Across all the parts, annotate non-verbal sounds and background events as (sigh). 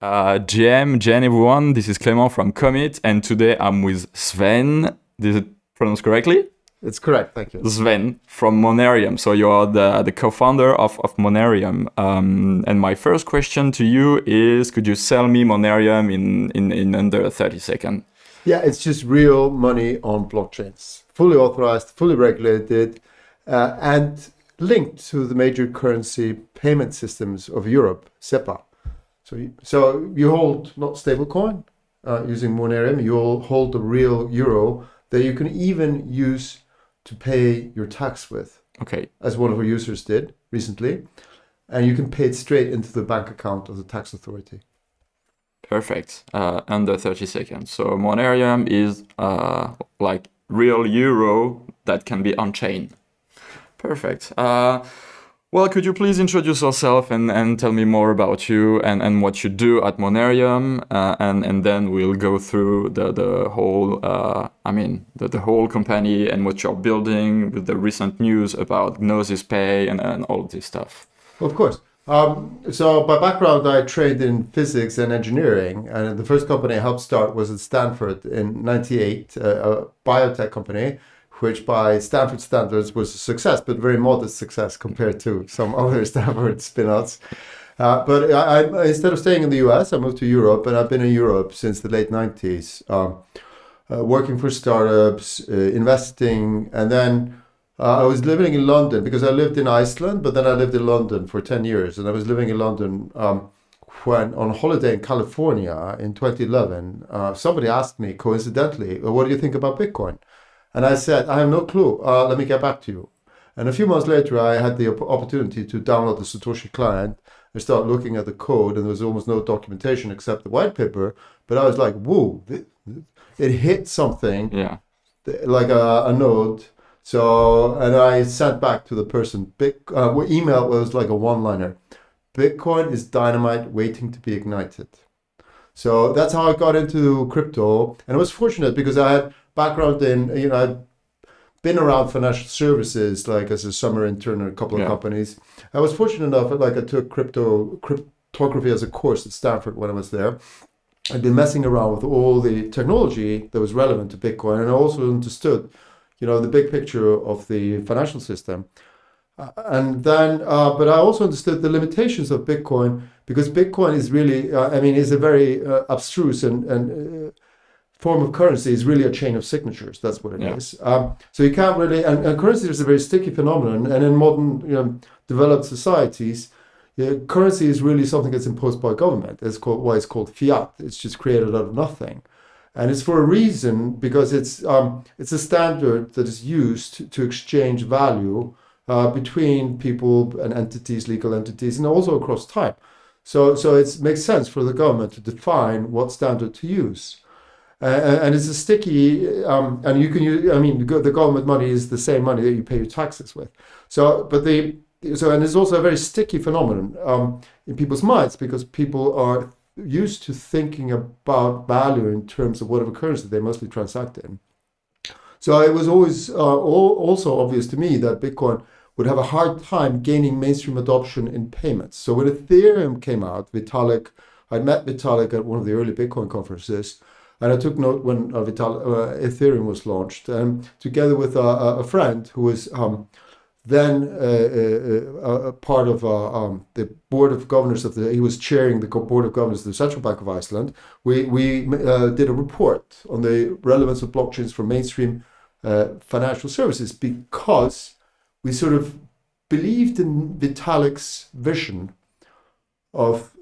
Uh, GM, everyone. This is Clément from Commit, and today I'm with Sveinn. Did it pronounce correctly? It's correct. Thank you. Sveinn from Monerium. So you are the, the co-founder of, of Monerium. Um, and my first question to you is, could you sell me Monerium in, in, in under 30 seconds? Yeah, it's just real money on blockchains, fully authorized, fully regulated, uh, and linked to the major currency payment systems of Europe, SEPA. So, you, so you hold not stablecoin uh, using Monerium, you'll hold the real euro that you can even use to pay your tax with. Okay. As one of our users did recently. And you can pay it straight into the bank account of the tax authority. Perfect. Uh, under 30 seconds. So Monerium is uh, like real euro that can be on chain. Perfect. Uh, well, could you please introduce yourself and, and tell me more about you and, and what you do at Monerium, uh, and and then we'll go through the the whole uh, I mean the, the whole company and what you're building with the recent news about Gnosis Pay and, and all this stuff. Of course. Um, so by background, I trained in physics and engineering, and the first company I helped start was at Stanford in '98, uh, a biotech company which by Stanford standards was a success, but very modest success compared to some other (laughs) Stanford spinouts. Uh, but I, I, instead of staying in the US, I moved to Europe, and I've been in Europe since the late 90s, um, uh, working for startups, uh, investing, and then uh, I was living in London because I lived in Iceland, but then I lived in London for 10 years, and I was living in London. Um, when on holiday in California in 2011, uh, somebody asked me coincidentally, "What do you think about Bitcoin?" And I said, I have no clue. Uh, let me get back to you. And a few months later, I had the opportunity to download the Satoshi client and start looking at the code, and there was almost no documentation except the white paper. But I was like, whoa, it hit something yeah. like a, a node. So, and I sent back to the person, big, uh, email was like a one liner Bitcoin is dynamite waiting to be ignited. So that's how I got into crypto. And I was fortunate because I had background in you know I've been around financial services like as a summer intern at a couple of yeah. companies. I was fortunate enough like I took crypto cryptography as a course at Stanford when I was there. I'd been messing around with all the technology that was relevant to Bitcoin, and I also understood, you know, the big picture of the financial system. Uh, and then, uh, but I also understood the limitations of Bitcoin because Bitcoin is really, uh, I mean, is a very uh, abstruse and and uh, form of currency is really a chain of signatures. That's what it yeah. is. Um, so you can't really, and, and, currency is a very sticky phenomenon. And in modern, you know, developed societies, currency is really something that's imposed by government. It's called why it's called fiat. It's just created out of nothing, and it's for a reason because it's um, it's a standard that is used to exchange value uh, between people and entities, legal entities, and also across time. So so it makes sense for the government to define what standard to use. Uh, and it's a sticky, um, and you can use, I mean, the government money is the same money that you pay your taxes with. So, but the, so, and it's also a very sticky phenomenon um, in people's minds because people are used to thinking about value in terms of whatever currency they mostly transact in. So it was always uh, also obvious to me that Bitcoin would have a hard time gaining mainstream adoption in payments. So when Ethereum came out, Vitalik, I met Vitalik at one of the early Bitcoin conferences, and I took note when uh, Vital, uh, Ethereum was launched, um, together with a, a friend who was um, then uh, uh, uh part of uh, um, the board of governors of the. He was chairing the board of governors of the Central Bank of Iceland. We we did a report on the relevance of blockchains for mainstream financial services because we sort of believed in Vitalik's vision of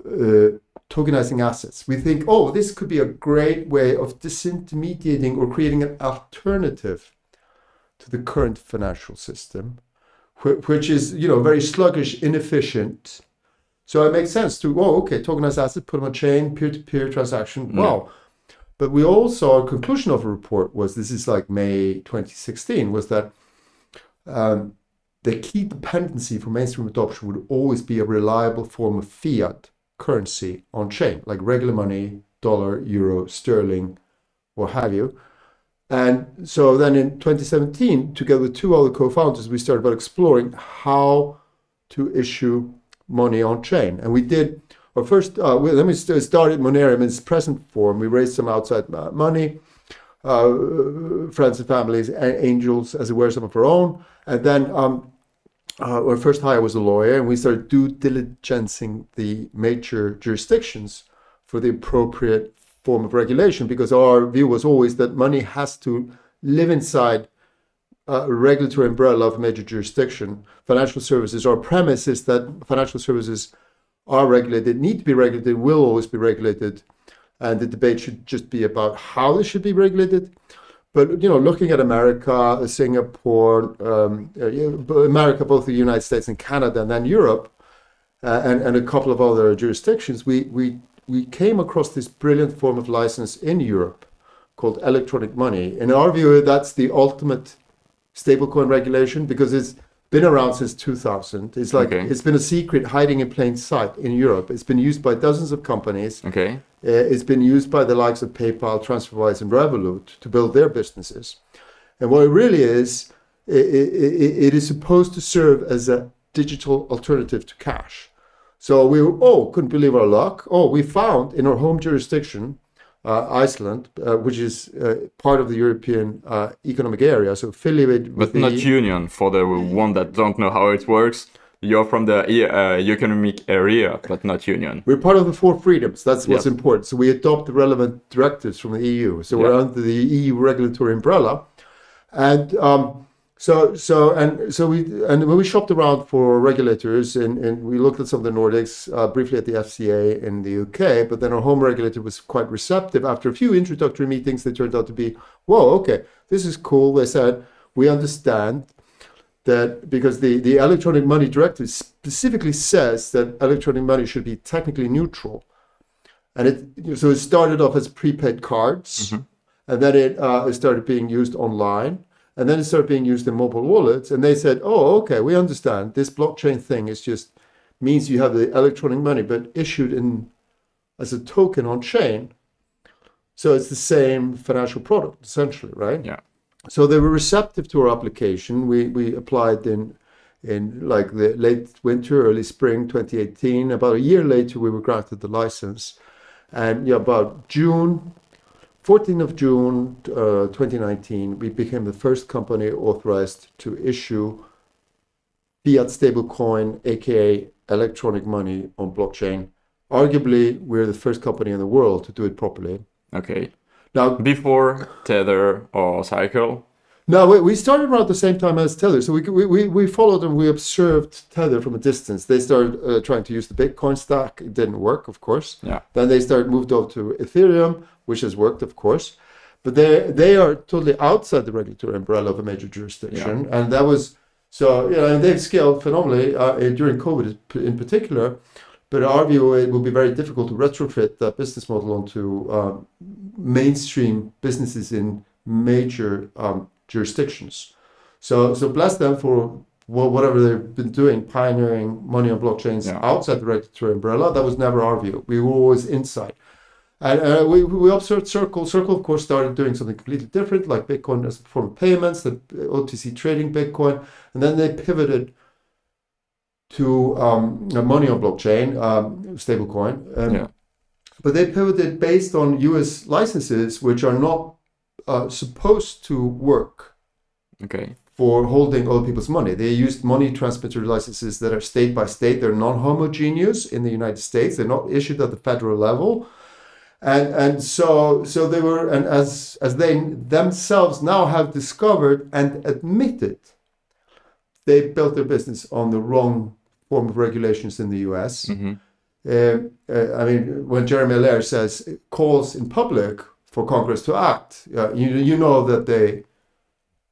tokenizing assets. We think, oh, this could be a great way of disintermediating or creating an alternative to the current financial system, which is, you know, very sluggish, inefficient. So it makes sense to, oh, okay, tokenized assets, put them on a chain, peer-to-peer transaction. Mm. Wow. But we also, our conclusion of a report was, this is like May 2016, was that um, the key dependency for mainstream adoption would always be a reliable form of fiat currency on chain, like regular money, dollar, euro, sterling, what have you. And so then in 2017, together with two other co-founders, we started about exploring how to issue money on chain. And we did our first, uh, we, then we started Monerium in its present form. We raised some outside money, uh, friends and families, and angels, as it were, some of our own. And then um, uh, our first hire was a lawyer, and we started due diligencing the major jurisdictions for the appropriate form of regulation because our view was always that money has to live inside a regulatory umbrella of a major jurisdiction. Financial services, our premise is that financial services are regulated, need to be regulated, will always be regulated, and the debate should just be about how they should be regulated. But you know, looking at America, Singapore, um, uh, America, both the United States and Canada, and then Europe, uh, and and a couple of other jurisdictions, we we we came across this brilliant form of license in Europe called electronic money. In our view, that's the ultimate stablecoin regulation because it's been around since 2000. It's like okay. it's been a secret hiding in plain sight in Europe. It's been used by dozens of companies. Okay. Uh, it's been used by the likes of PayPal, TransferWise, and Revolut to build their businesses. And what it really is, it, it, it is supposed to serve as a digital alternative to cash. So we oh couldn't believe our luck. Oh, we found in our home jurisdiction uh, Iceland, uh, which is uh, part of the European uh, Economic Area, so affiliated but with not union. For the one that don't know how it works, you're from the uh, Economic Area, but not union. We're part of the four freedoms. That's what's important. So we adopt the relevant directives from the EU. So we're under the EU regulatory umbrella, and um, so, so, and so we, and when we shopped around for regulators and, and we looked at some of the Nordics, uh, briefly at the FCA in the UK, but then our home regulator was quite receptive. After a few introductory meetings, they turned out to be, whoa, okay, this is cool. They said, we understand that because the, the electronic money directive specifically says that electronic money should be technically neutral. And it, so it started off as prepaid cards, mm-hmm. and then it, uh, it started being used online and then it started being used in mobile wallets. And they said, oh, okay, we understand. This blockchain thing is just means you have the electronic money, but issued in as a token on chain. So it's the same financial product, essentially, right? Yeah. So they were receptive to our application. We we applied in in like the late winter, early spring 2018. About a year later, we were granted the license. And yeah, about June 14th of June uh, 2019, we became the first company authorized to issue fiat stablecoin, aka electronic money on blockchain. Arguably, we're the first company in the world to do it properly. Okay. Now, before Tether or Circle, no, we, we started around the same time as Tether. So we, we, we followed and we observed Tether from a distance. They started uh, trying to use the Bitcoin stack. It didn't work, of course. Yeah. Then they started moved over to Ethereum, which has worked, of course. But they they are totally outside the regulatory umbrella of a major jurisdiction, yeah. and that was so you know and they've scaled phenomenally uh, during COVID in particular. But our view, it will be very difficult to retrofit that business model onto um, mainstream businesses in major um, jurisdictions. So, so bless them for whatever they've been doing, pioneering money on blockchains yeah. outside the regulatory umbrella. That was never our view. We were always inside. And uh, we, we observed Circle. Circle, of course, started doing something completely different, like Bitcoin as a form of payments, the OTC trading Bitcoin. And then they pivoted to um, money on blockchain, um, stablecoin. Um, yeah. But they pivoted based on US licenses, which are not uh, supposed to work. Okay. For holding other people's money, they used money transmitter licenses that are state by state. They're non-homogeneous in the United States. They're not issued at the federal level, and and so so they were and as as they themselves now have discovered and admitted, they built their business on the wrong form of regulations in the U.S. Mm-hmm. Uh, uh, I mean, when Jeremy Allaire says calls in public for Congress to act. Uh, you, you know that they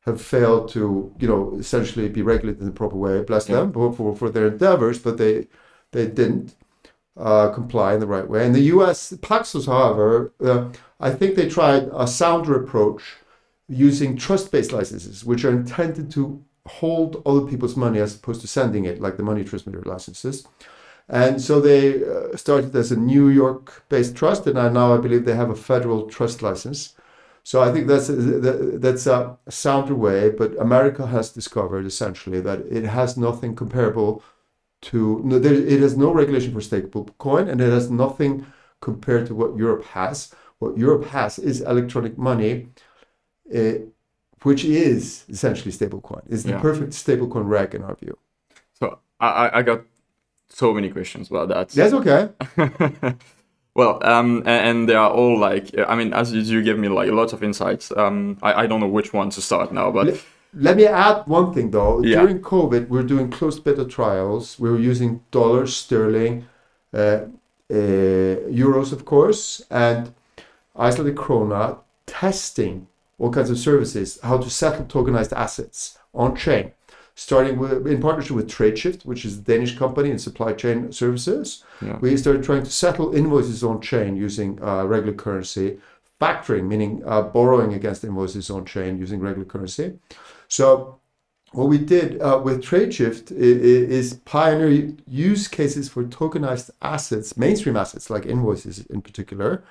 have failed to, you know, essentially be regulated in the proper way. Bless yeah. them for, for, for their endeavors, but they they didn't uh, comply in the right way. In the U.S. Paxos, however, uh, I think they tried a sounder approach using trust-based licenses, which are intended to hold other people's money as opposed to sending it, like the money transmitter licenses. And so they uh, started as a New York-based trust, and now I believe they have a federal trust license. So I think that's a, that's a sounder way, but America has discovered essentially that it has nothing comparable to no, there, it has no regulation for stablecoin, and it has nothing compared to what Europe has. What Europe has is electronic money, uh, which is essentially stablecoin. It's the Yeah. perfect stablecoin reg in our view. So I- I got so many questions about that. That's okay. (laughs) well, um, and they are all like, I mean, as you, give me like lots of insights. Um, I, I don't know which one to start now, but Let me add one thing though. Yeah. During COVID, we're doing closed beta trials. We were using dollars, sterling, uh, uh, euros, of course, and Icelandic krona, testing all kinds of services, how to settle tokenized assets on chain, starting with, in partnership with TradeShift, which is a Danish company in supply chain services. Yeah. We started trying to settle invoices on chain using uh, regular currency, factoring, meaning uh, borrowing against invoices on chain using regular currency. So what we did uh, with TradeShift is pioneer use cases for tokenized assets, mainstream assets like invoices in particular.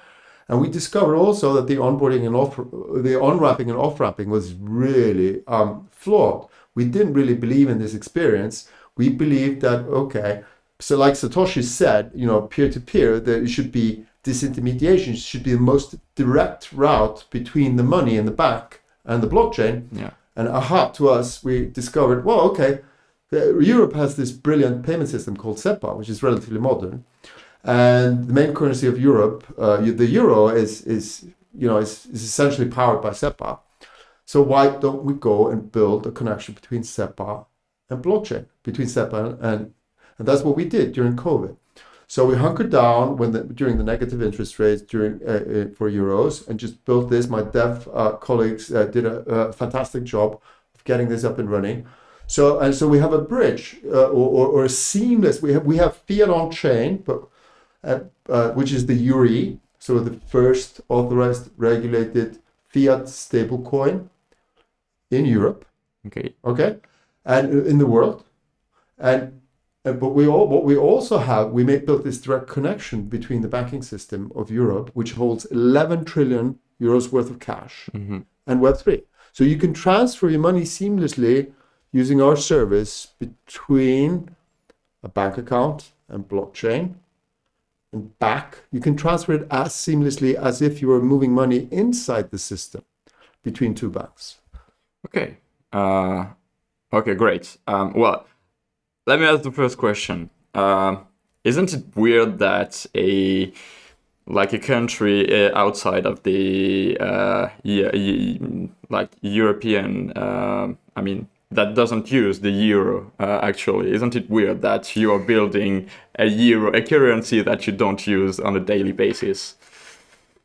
And we discovered also that the onboarding and off, the on-ramping and off-ramping was really um, flawed. We didn't really believe in this experience. We believed that okay, so like Satoshi said, you know, peer-to-peer, there should be disintermediation should be the most direct route between the money in the bank and the blockchain. yeah, And aha, to us, we discovered, well, okay, the, Europe has this brilliant payment system called SEPA, which is relatively modern. And the main currency of Europe, uh, the euro, is, is you know, is, is essentially powered by SEPA. So why don't we go and build a connection between SEPA and blockchain, between SEPA and, and that's what we did during COVID. So we hunkered down when the, during the negative interest rates during uh, uh, for euros and just built this. My dev uh, colleagues uh, did a, fantastic job of getting this up and running. So and so we have a bridge uh, or, or, or a seamless. We have we have fiat on chain, but uh, which is the EURE, so the first authorized regulated fiat stablecoin in Europe okay, okay, and in the world, and but we all what we also have we made built this direct connection between the banking system of Europe, which holds 11 trillion euros worth of cash, hmm and Web three. So you can transfer your money seamlessly using our service between a bank account and blockchain. And back, you can transfer it as seamlessly as if you were moving money inside the system between two banks. Okay, uh, okay, great. Um, well, let me ask the first question. Um, isn't it weird that a like a country uh, outside of the uh, yeah, like European, um I mean, that doesn't use the euro. Uh, actually, isn't it weird that you are building a euro, a currency that you don't use on a daily basis?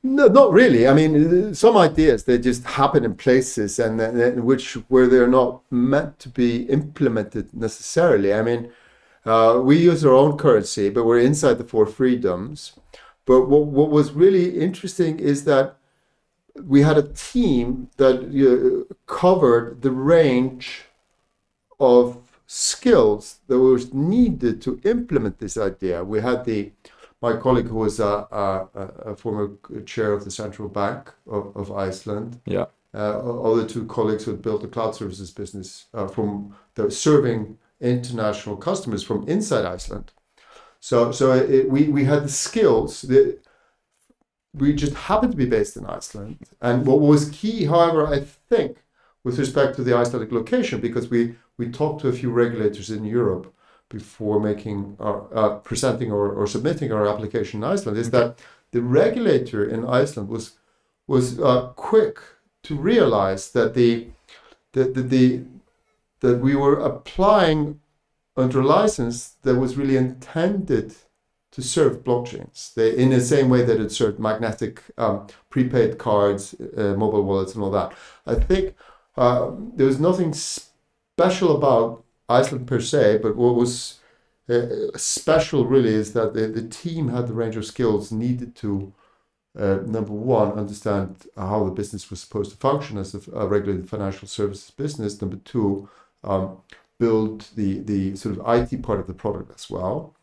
No, not really. I mean, some ideas they just happen in places and, then which where they're not meant to be implemented necessarily. I mean, uh, we use our own currency, but we're inside the four freedoms. But what, what was really interesting is that we had a team that uh, covered the range of skills that was needed to implement this idea. We had the my colleague who was a, a, a- a former chair of the central bank of, of Iceland. Yeah. Uh, other two colleagues who had built a cloud services business uh, from the serving international customers from inside Iceland. So, so it, we we had the skills. The, we just happened to be based in Iceland. And what was key, however, I think, with respect to the Icelandic location, because we we talked to a few regulators in Europe before making our uh, presenting or, or submitting our application in Iceland, is that the regulator in Iceland was was uh, quick to realize that the that the, the that we were applying under a license that was really intended to serve blockchains. They, in the same way that it served magnetic um, prepaid cards, uh, mobile wallets, and all that. I think uh, there was nothing special about Iceland per se, but what was uh, special really is that the, the team had the range of skills needed to uh, number one, understand how the business was supposed to function as a, a regulated financial services business. Number two, um, build the, the sort of IT part of the product as well.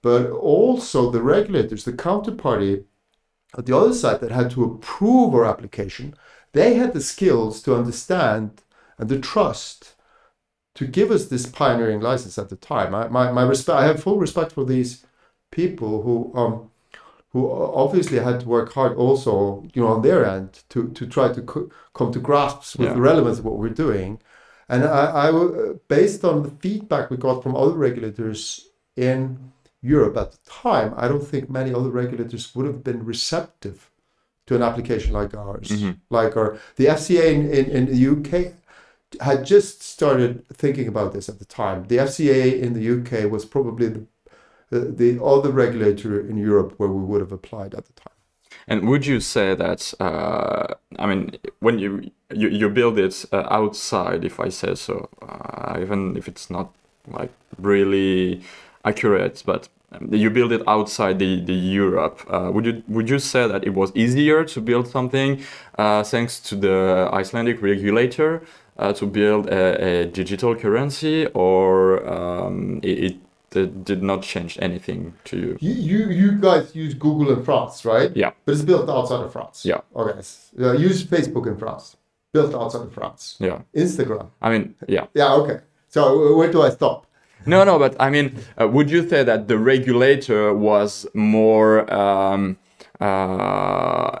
But also the regulators, the counterparty at the other side that had to approve our application, they had the skills to understand and the trust to give us this pioneering license at the time. I, my, my respect, I have full respect for these people who um, who obviously had to work hard also, you know, on their end to, to try to co- come to grasps with Yeah. the relevance of what we're doing. And I, I, based on the feedback we got from other regulators in Europe at the time, I don't think many other regulators would have been receptive to an application like ours. Mhm. Like our, the FCA in, in, in the UK had just started thinking about this at the time. The FCA in the UK was probably the, the, the other regulator in Europe where we would have applied at the time. And would you say that uh, I mean when you you, you build it uh, outside, if I say so, uh, even if it's not like really accurate, but you build it outside the, the Europe. Uh, would you would you say that it was easier to build something uh, thanks to the Icelandic regulator uh, to build a, a digital currency, or um, it, it did- not change anything to you? You, you, you guys use Google in France, right? Yeah. But it's built outside of France. Yeah. Okay. Uh, use Facebook in France. Built outside of France. Yeah, Instagram. I mean, yeah. Yeah, okay. So uh, where do I stop? No, no, but I mean, uh, would you say that the regulator was more um, uh,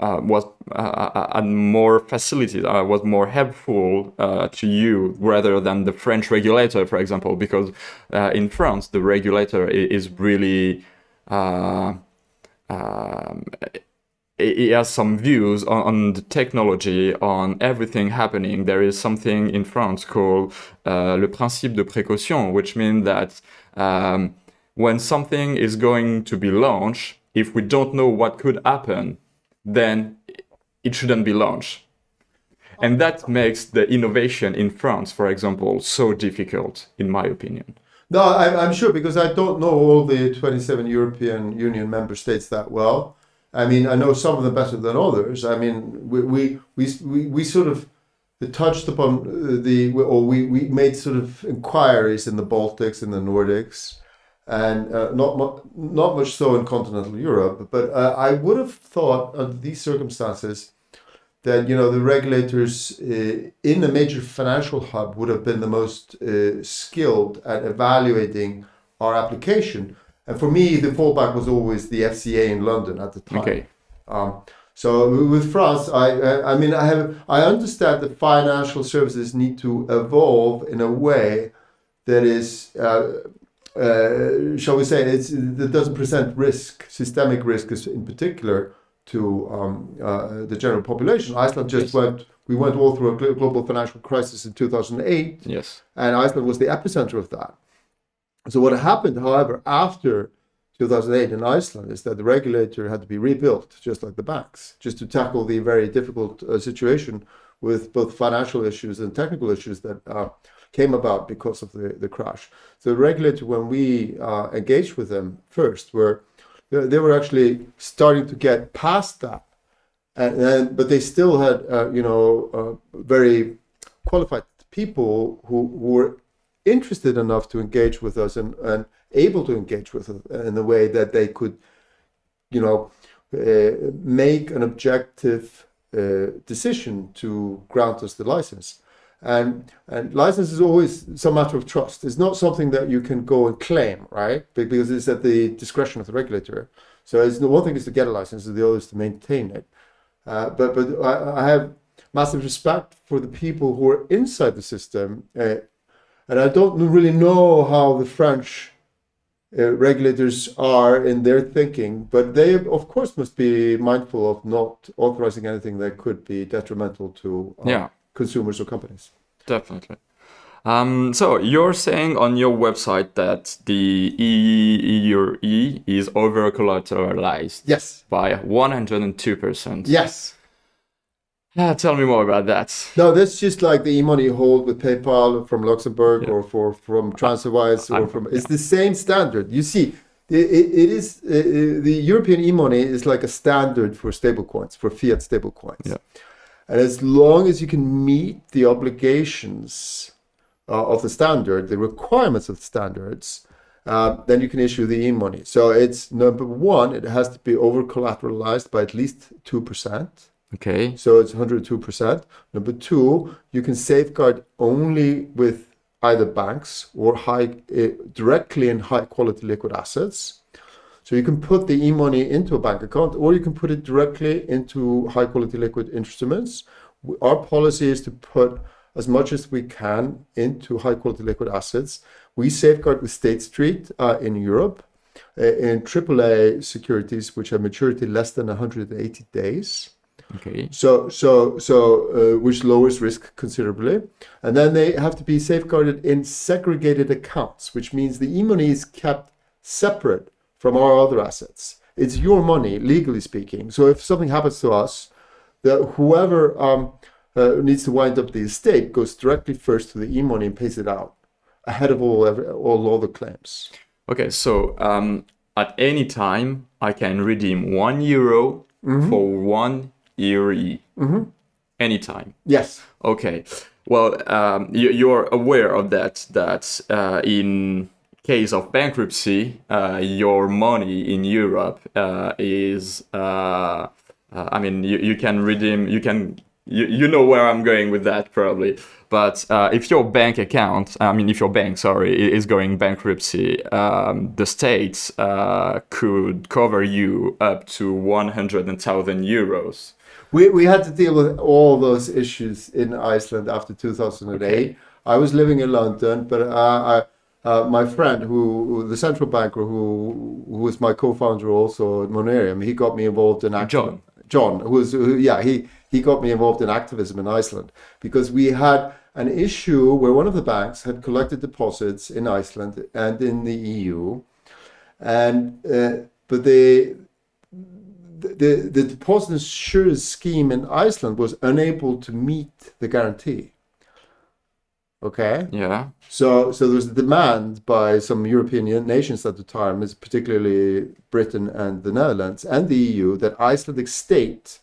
uh, was uh, uh, had more facilities, uh, was more helpful uh, to you rather than the French regulator, for example? Because uh, in France, the regulator is really uh, um, he has some views on, on the technology, on everything happening. There is something in France called uh, le principe de précaution, which means that um, when something is going to be launched, if we don't know what could happen, then it shouldn't be launched. And that makes the innovation in France, for example, so difficult, in my opinion. No, I'm, I'm sure because I don't know all the 27 European Union member states that well. I mean, I know some of them better than others. I mean, we we we, we, we sort of touched upon uh, the or we, we made sort of inquiries in the Baltics in the Nordics, and uh, not mu- not much so in continental Europe. But uh, I would have thought under these circumstances that you know the regulators uh, in a major financial hub would have been the most uh, skilled at evaluating our application. And for me, the fallback was always the FCA in London at the time. Okay. Um, so with France, I, I I mean I have I understand that financial services need to evolve in a way that is uh, uh, shall we say it's that doesn't present risk systemic risk is in particular to um, uh, the general population. Iceland just Yes. went we went all through a global financial crisis in 2008 Yes. and Iceland was the epicenter of that. So what happened, however, after 2008 in Iceland is that the regulator had to be rebuilt, just like the banks, just to tackle the very difficult uh, situation with both financial issues and technical issues that uh, came about because of the, the crash. So the regulator, when we uh, engaged with them first, were they were actually starting to get past that, and, and but they still had uh, you know uh, very qualified people who, who were interested enough to engage with us and, and able to engage with us in a way that they could, you know, uh, make an objective uh, decision to grant us the license. And and license is always some matter of trust. It's not something that you can go and claim, right? Because it's at the discretion of the regulator. So it's the one thing is to get a license, the other is to maintain it. Uh, but but I, I have massive respect for the people who are inside the system, uh, and I don't really know how the French uh, regulators are in their thinking, but they of course must be mindful of not authorizing anything that could be detrimental to Yeah. Consumers or companies. Definitely. Um, so you're saying on your website that the EEE is over collateralized Yes. by 102%. Yes. Ah, tell me more about that. No, that's just like the e-money you hold with PayPal from Luxembourg Yeah. or for from TransferWise or I'm- from. It's the same standard. You see, it, it, it is uh, uh, the European e-money is like a standard for stablecoins for fiat stablecoins. Yeah. And as long as you can meet the obligations uh, of the standard, the requirements of the standards, uh, then you can issue the e-money. So it's number one, it has to be over collateralized by at least two percent. Okay. So it's 102%. Number two, you can safeguard only with either banks or high uh, directly in high quality liquid assets. So you can put the e-money into a bank account or you can put it directly into high quality liquid instruments. Our policy is to put as much as we can into high quality liquid assets. We safeguard with State Street uh, in Europe uh, in AAA securities which have maturity less than 180 days. Okay. So, so, so, uh, which lowers risk considerably. And then they have to be safeguarded in segregated accounts, which means the e-money is kept separate from our other assets. It's your money, legally speaking. So if something happens to us, that whoever um, uh, needs to wind up the estate goes directly first to the e-money and pays it out ahead of all all other claims. Okay. So um, at any time, I can redeem one euro for one euro. Anytime. Yes. Okay. Well, um, you, you're aware of that. That uh, in case of bankruptcy, uh, your money in Europe uh, is. Uh, uh, I mean, you, you can redeem. You can. You, you know where I'm going with that probably. But uh, if your bank account, I mean, if your bank, sorry, is going bankruptcy, um, the state uh, could cover you up to 100,000 euros. We, we had to deal with all those issues in Iceland after 2008. I was living in London, but uh, I, uh, my friend, who, who the central banker, who who was my co-founder also at Monerium, he got me involved in act- John. John, who was who, yeah, he he got me involved in activism in Iceland because we had an issue where one of the banks had collected deposits in Iceland and in the EU, and uh, but they the, the deposit insurance scheme in Iceland was unable to meet the guarantee. Okay, Yeah. so so there was a demand by some European nations at the time, is particularly Britain and the Netherlands and the EU, that Icelandic state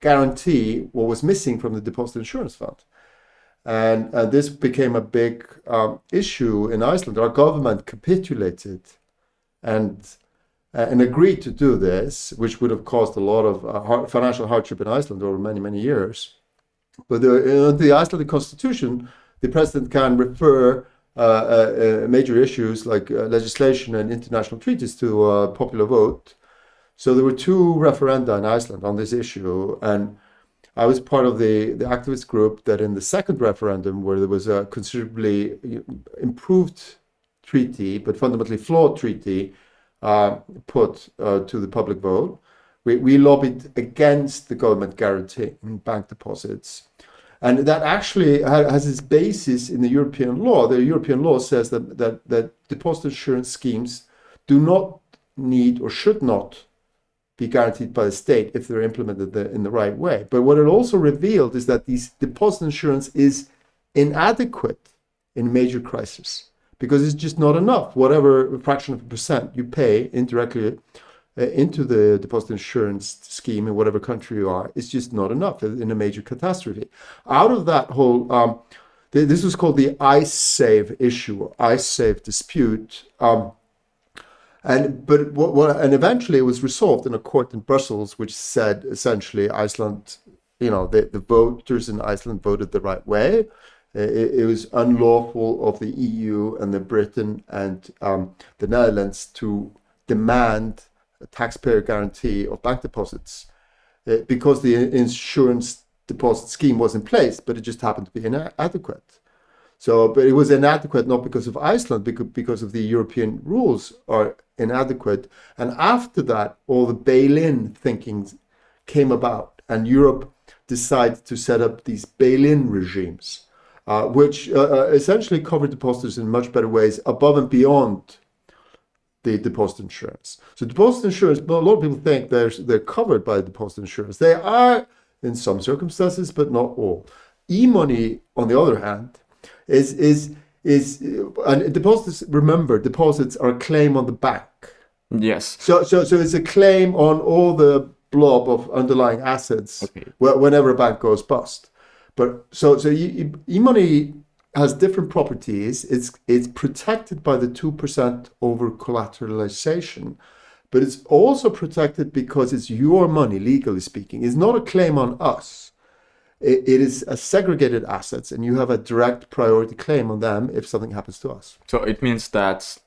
guarantee what was missing from the deposit insurance fund. And, and this became a big um, issue in Iceland. Our government capitulated and uh, and agreed to do this, which would have caused a lot of uh, har- financial hardship in Iceland over many, many years. But the, uh, the Icelandic constitution, the president can refer uh, uh, uh, major issues like legislation and international treaties to a popular vote. So there were two referenda in Iceland on this issue, and I was part of the, the activist group that in the second referendum, where there was a considerably improved treaty, but fundamentally flawed treaty, uh, put uh, to the public vote. We, we lobbied against the government guarantee guaranteeing bank deposits. And that actually has its basis in the European law. The European law says that, that, that deposit insurance schemes do not need or should not be guaranteed by the state if they're implemented the, in the right way. But what it also revealed is that these deposit insurance is inadequate in major crisis because it's just not enough. Whatever fraction of a percent you pay indirectly into the deposit insurance scheme in whatever country you are, it's just not enough in a major catastrophe. Out of that whole, um, th- this was called the Icesave issue, Icesave dispute. Um, and but what, what and eventually it was resolved in a court in Brussels, which said essentially Iceland, you know, the, the voters in Iceland voted the right way. Uh, It, it was unlawful of the EU and the Britain and um, the Netherlands to demand taxpayer guarantee of bank deposits uh, because the insurance deposit scheme was in place, but it just happened to be inadequate. So, but it was inadequate not because of Iceland, because, because of the European rules are inadequate. And after that, all the bail-in thinking came about, and Europe decided to set up these bail-in regimes, uh, which uh, uh, essentially cover depositors in much better ways above and beyond the deposit insurance. So deposit insurance, a lot of people think they're they're covered by deposit insurance. They are in some circumstances, but not all. E-money, on the other hand, is is is uh, and deposits. Remember, deposits are a claim on the bank. Yes. So so so it's a claim on all the blob of underlying assets Okay. whenever a bank goes bust. But so so e-money has different properties. It's it's protected by the two percent over collateralization, but it's also protected because it's your money, legally speaking. It's not a claim on us. It, it is a segregated assets, and you have a direct priority claim on them if something happens to us. So it means that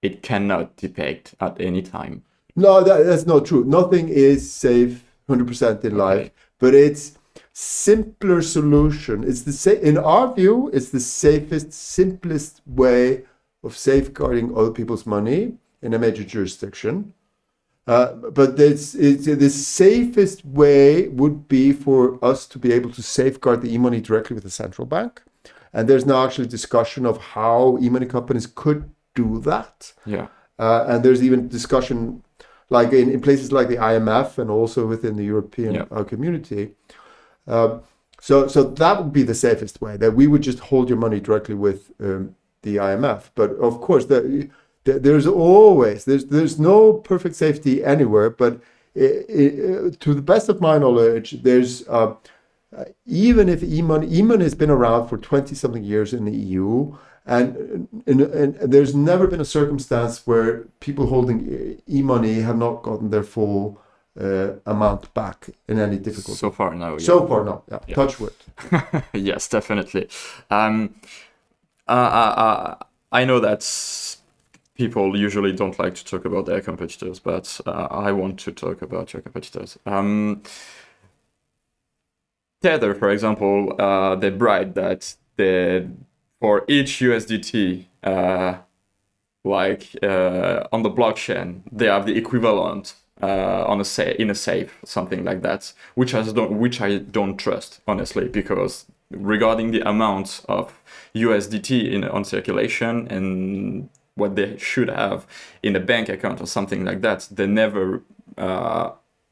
it cannot depict at any time. No, that, that's not true. Nothing is safe 100% in life, but it's simpler solution. It's the sa- in our view, it's the safest, simplest way of safeguarding other people's money in a major jurisdiction. Uh, but it's, it's the safest way would be for us to be able to safeguard the e-money directly with the central bank. And there's now actually discussion of how e-money companies could do that. Yeah. Uh, and there's even discussion like in, in places like the IMF and also within the European Yeah. uh, community. Um, so, so that would be the safest way that we would just hold your money directly with um, the IMF. But of course, the, the, there's always there's there's no perfect safety anywhere. But i i to the best of my knowledge, there's uh, uh, even if e-money e-money has been around for 20 something years in the EU and, and, and there's never been a circumstance where people holding e-money have not gotten their full uh, amount back in any difficulty. So far, no. yeah. So far, no. Yeah. Yeah. Touch wood. (laughs) yes, definitely. Um, uh, uh, I know that people usually don't like to talk about their competitors, but uh, I want to talk about your competitors. Um, Tether, for example, uh, they brag that they, for each USDT, uh, like uh, on the blockchain, they have the equivalent uh, on a sa- in a safe, something like that, which I don't which I don't trust honestly, because regarding the amount of USDT in on circulation and what they should have in a bank account or something like that, they never uh,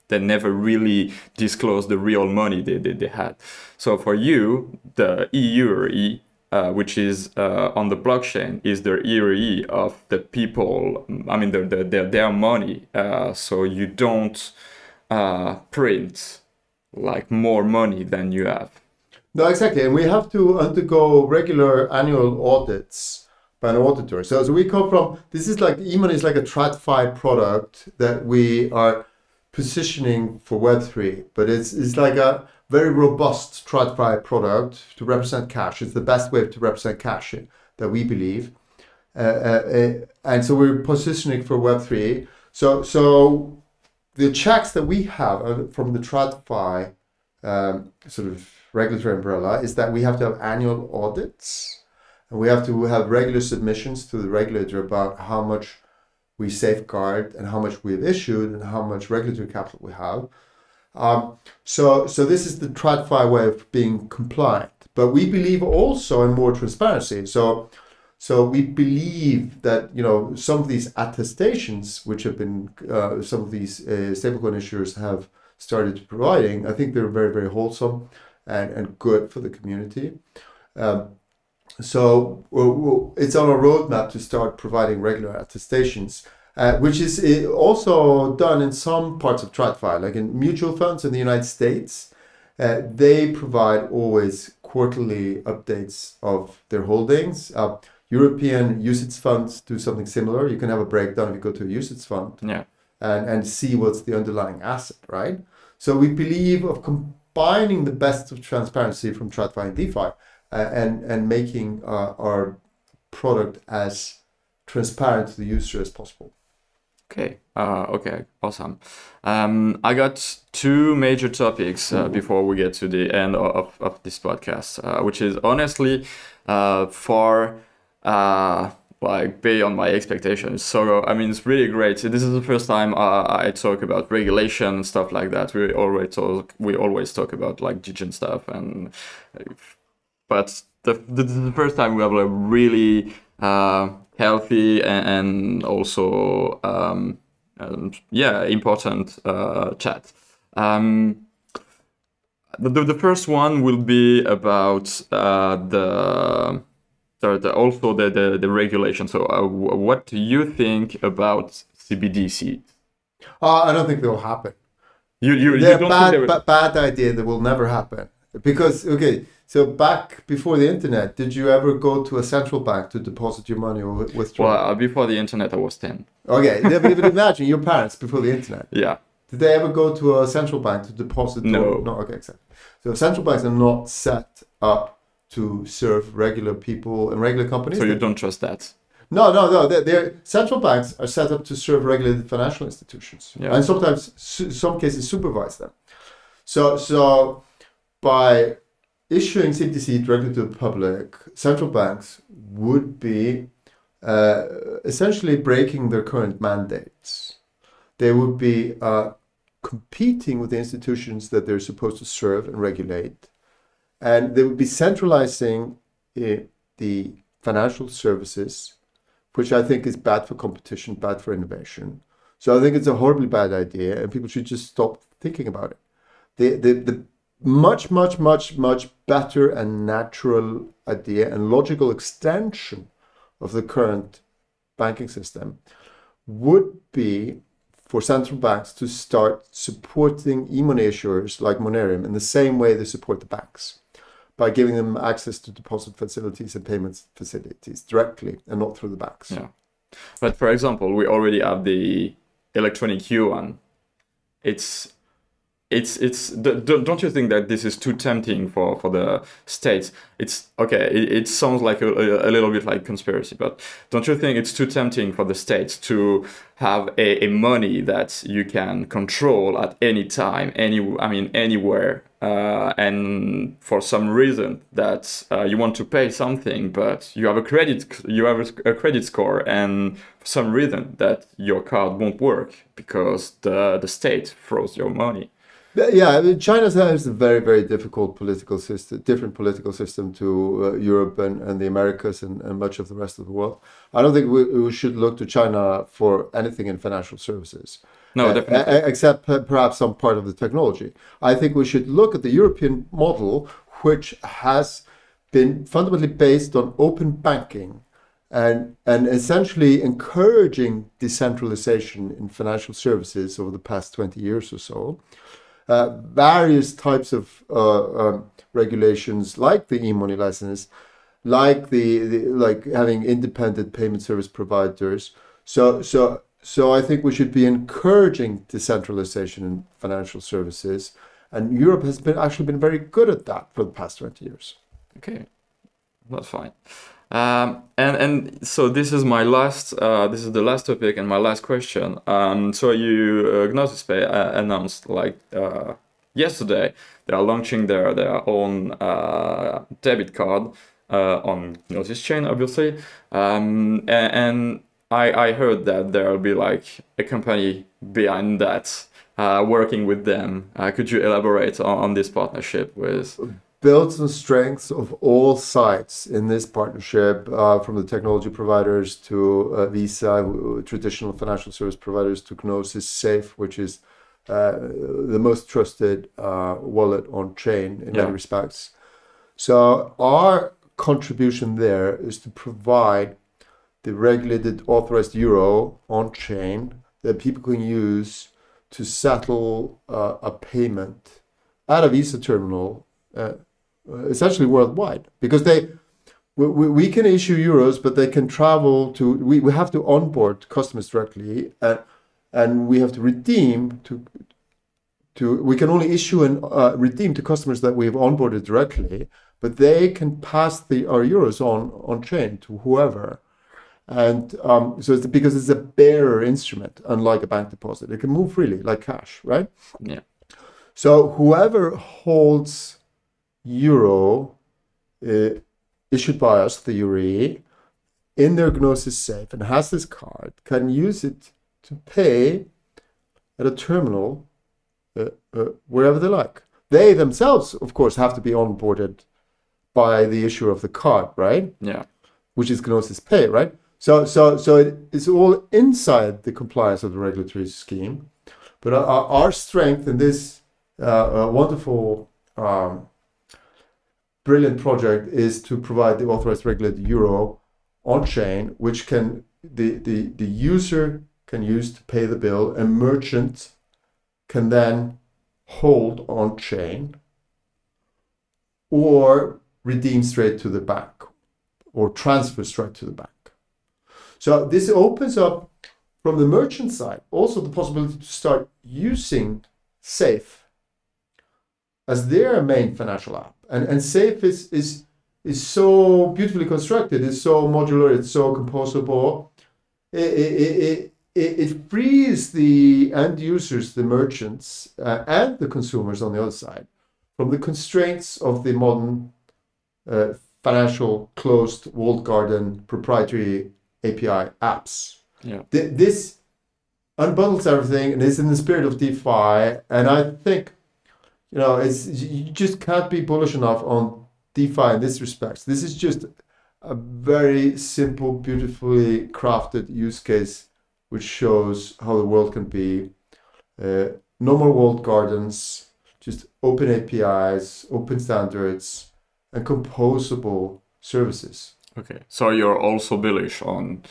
they never really disclose the real money they, they, they had. So for you, the EURE, uh, which is uh, on the blockchain, is the EURE of the people, I mean, the, the, their, their money. Uh, so you don't uh, print like more money than you have. No, exactly. And we have to undergo regular annual audits by an auditor. So, so we come from this is like e-money is like a TradFi product that we are positioning for Web3, but it's, it's like a very robust TradFi product to represent cash. It's the best way to represent cash that we believe. Uh, uh, uh, and so we're positioning for Web3. So, so the checks that we have uh, from the TradFi um, sort of regulatory umbrella is that we have to have annual audits and we have to have regular submissions to the regulator about how much we safeguard and how much we've issued and how much regulatory capital we have. Um, so, so this is the TradFi way of being compliant. But we believe also in more transparency. So, so we believe that you know some of these attestations, which have been uh, some of these uh, stablecoin issuers have started providing, I think they're very very wholesome and, and good for the community. Um, so we'll- we'll- it's on a roadmap to start providing regular attestations, uh, which is uh, also done in some parts of TradFi, like in mutual funds in the United States. Uh, they provide always quarterly updates of their holdings. Uh, European UCITS funds do something similar. You can have a breakdown if you go to a UCITS fund Yeah. and, and see what's the underlying asset, right? So we believe of combining the best of transparency from TradFi and DeFi uh, and, and making uh, our product as transparent to the user as possible. Okay. Uh, okay. Awesome. Um, I got two major topics uh, before we get to the end of, of this podcast, uh, which is honestly uh, far uh, like beyond my expectations. So I mean, it's really great. This is the first time uh, I talk about regulation and stuff like that. We always talk. We always talk about like Degen stuff and but the, the, the first time we have a really uh, healthy and, and also um, um, yeah important uh, chat. Um, the, the, first one will be about uh, the, the, the also the, the, the regulation. So uh, what do you think about CBDC? Uh, I don't think they will happen. You you, you don't bad, think they will- bad idea that will never happen. Because okay, so back before the internet, did you ever go to a central bank to deposit your money or wi- withdraw? Well, uh, before the internet, I was 10. okay, yeah, but, but (laughs) imagine your parents before the internet. Yeah. Did they ever go to a central bank to deposit? No. Or, no. Okay, exactly. So central banks are not set up to serve regular people and regular companies. So you don't trust that? No, no, no. They're, they're, central banks are set up to serve regulated financial institutions, Yeah. and sometimes, su- some cases, supervise them. So, so by issuing CBDC directly to the public, central banks would be uh, essentially breaking their current mandates. They would be uh, competing with the institutions that they're supposed to serve and regulate, and they would be centralizing uh, the financial services which I think is bad for competition, bad for innovation. So I think it's a horribly bad idea, and people should just stop thinking about it. The the, the much much much much better and natural idea and logical extension of the current banking system would be for central banks to start supporting e-money issuers like Monerium in the same way they support the banks by giving them access to deposit facilities and payments facilities directly and not through the banks. Yeah. But for example, we already have the electronic yuan. It's it's it's don't you think that this is too tempting for for the states? It's okay it, it sounds like a, a, little bit like conspiracy but don't you think it's too tempting for the states to have a, a money that you can control at any time any i mean anywhere uh, and for some reason that uh, you want to pay something but you have a credit you have a credit score and for some reason that your card won't work because the the state froze your money Yeah, I mean, China has a very, very difficult political system, different political system to uh, Europe and, and the Americas and, and much of the rest of the world. I don't think we, we should look to China for anything in financial services. No, definitely. except perhaps some part of the technology. I think we should look at the European model, which has been fundamentally based on open banking and, and essentially encouraging decentralization in financial services over the past 20 years or so. Uh, various types of uh, um, regulations, like the e-money license, like the, the like having independent payment service providers. So so so I think we should be encouraging decentralization in financial services, and Europe has been actually been very good at that for the past twenty years. Okay, that's fine. Um, and and so this is my last. Uh, this is the last topic and my last question. Um, so you uh, Gnosis Pay uh, announced like uh, yesterday they are launching their their own uh, debit card uh, on Gnosis chain, obviously. Um, and, and I I heard that there will be like a company behind that. Uh, working with them, could you elaborate on, on this partnership with? Builds on strengths of all sides in this partnership, uh, from the technology providers to uh, Visa, traditional financial service providers, to Gnosis Safe, which is uh, the most trusted uh, wallet on chain in Yeah. many respects. So our contribution there is to provide the regulated authorized euro on chain that people can use to settle uh, a payment at a Visa terminal, uh, uh, essentially worldwide, because they we, we, we can issue euros, but they can travel to. We, we have to onboard customers directly, and and we have to redeem to. To, we can only issue and uh, redeem to customers that we've onboarded directly, but they can pass the our euros on on chain to whoever, and um, so it's because it's a bearer instrument, unlike a bank deposit. It can move freely like cash, right? Yeah. So whoever holds euro uh, issued by us, the euro, in their Gnosis safe and has this card can use it to pay at a terminal uh, uh, wherever they like. They themselves, of course, have to be onboarded by the issuer of the card, right? Yeah. which is Gnosis Pay, right? So, so, so it, it's all inside the compliance of the regulatory scheme. But our, our strength in this uh, uh, wonderful, um, brilliant project is to provide the authorized regulated euro on chain, which can the, the, the user can use to pay the bill, and merchant can then hold on chain or redeem straight to the bank or transfer straight to the bank. So this opens up from the merchant side also the possibility to start using Safe as their main financial app. And, and Safe is, is, is so beautifully constructed, it's so modular, it's so composable. It, it, it, it, it frees the end users, the merchants, uh, and the consumers on the other side from the constraints of the modern uh, financial closed walled garden proprietary API apps. Yeah. Th- this unbundles everything and is in the spirit of DeFi. And I think, you know, it's you just can't be bullish enough on DeFi in this respect. This is just a very simple, beautifully crafted use case which shows how the world can be. Uh, no more walled gardens, just open APIs, open standards, and composable services. Okay, so you're also bullish on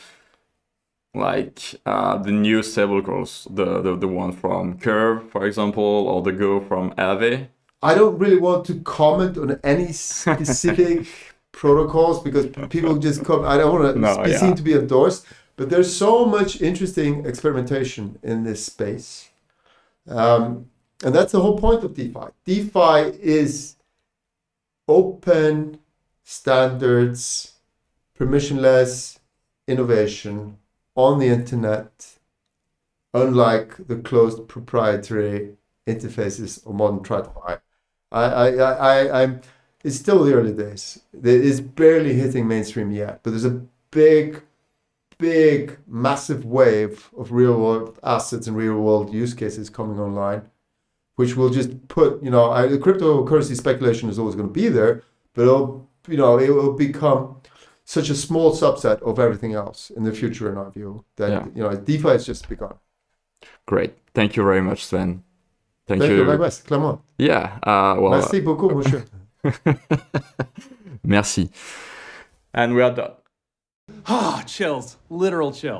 like uh, the new stablecoins, the, the the one from Curve, for example, or the GHO from Aave. I don't really want to comment on any specific (laughs) protocols because people just come. I don't want to No, be yeah. seen to be endorsed, but there's so much interesting experimentation in this space, um, and that's the whole point of DeFi. DeFi is open standards, permissionless innovation on the internet, unlike the closed proprietary interfaces of modern TradFi. I, I, I, I, I'm. It's still the early days. It is barely hitting mainstream yet, but there's a big, big, massive wave of real world assets and real world use cases coming online, which will just put, you know, I, the cryptocurrency speculation is always going to be there, but it'll, you know, it will become such a small subset of everything else in the future, in our view, that, Yeah. you know, DeFi has just begun. Great, thank you very much, Sveinn. Thank, you. Thank you, you. likewise, Clément. Yeah. Uh, well. Merci beaucoup, monsieur. (laughs) merci. And we are done. Ah, chills. Literal chill.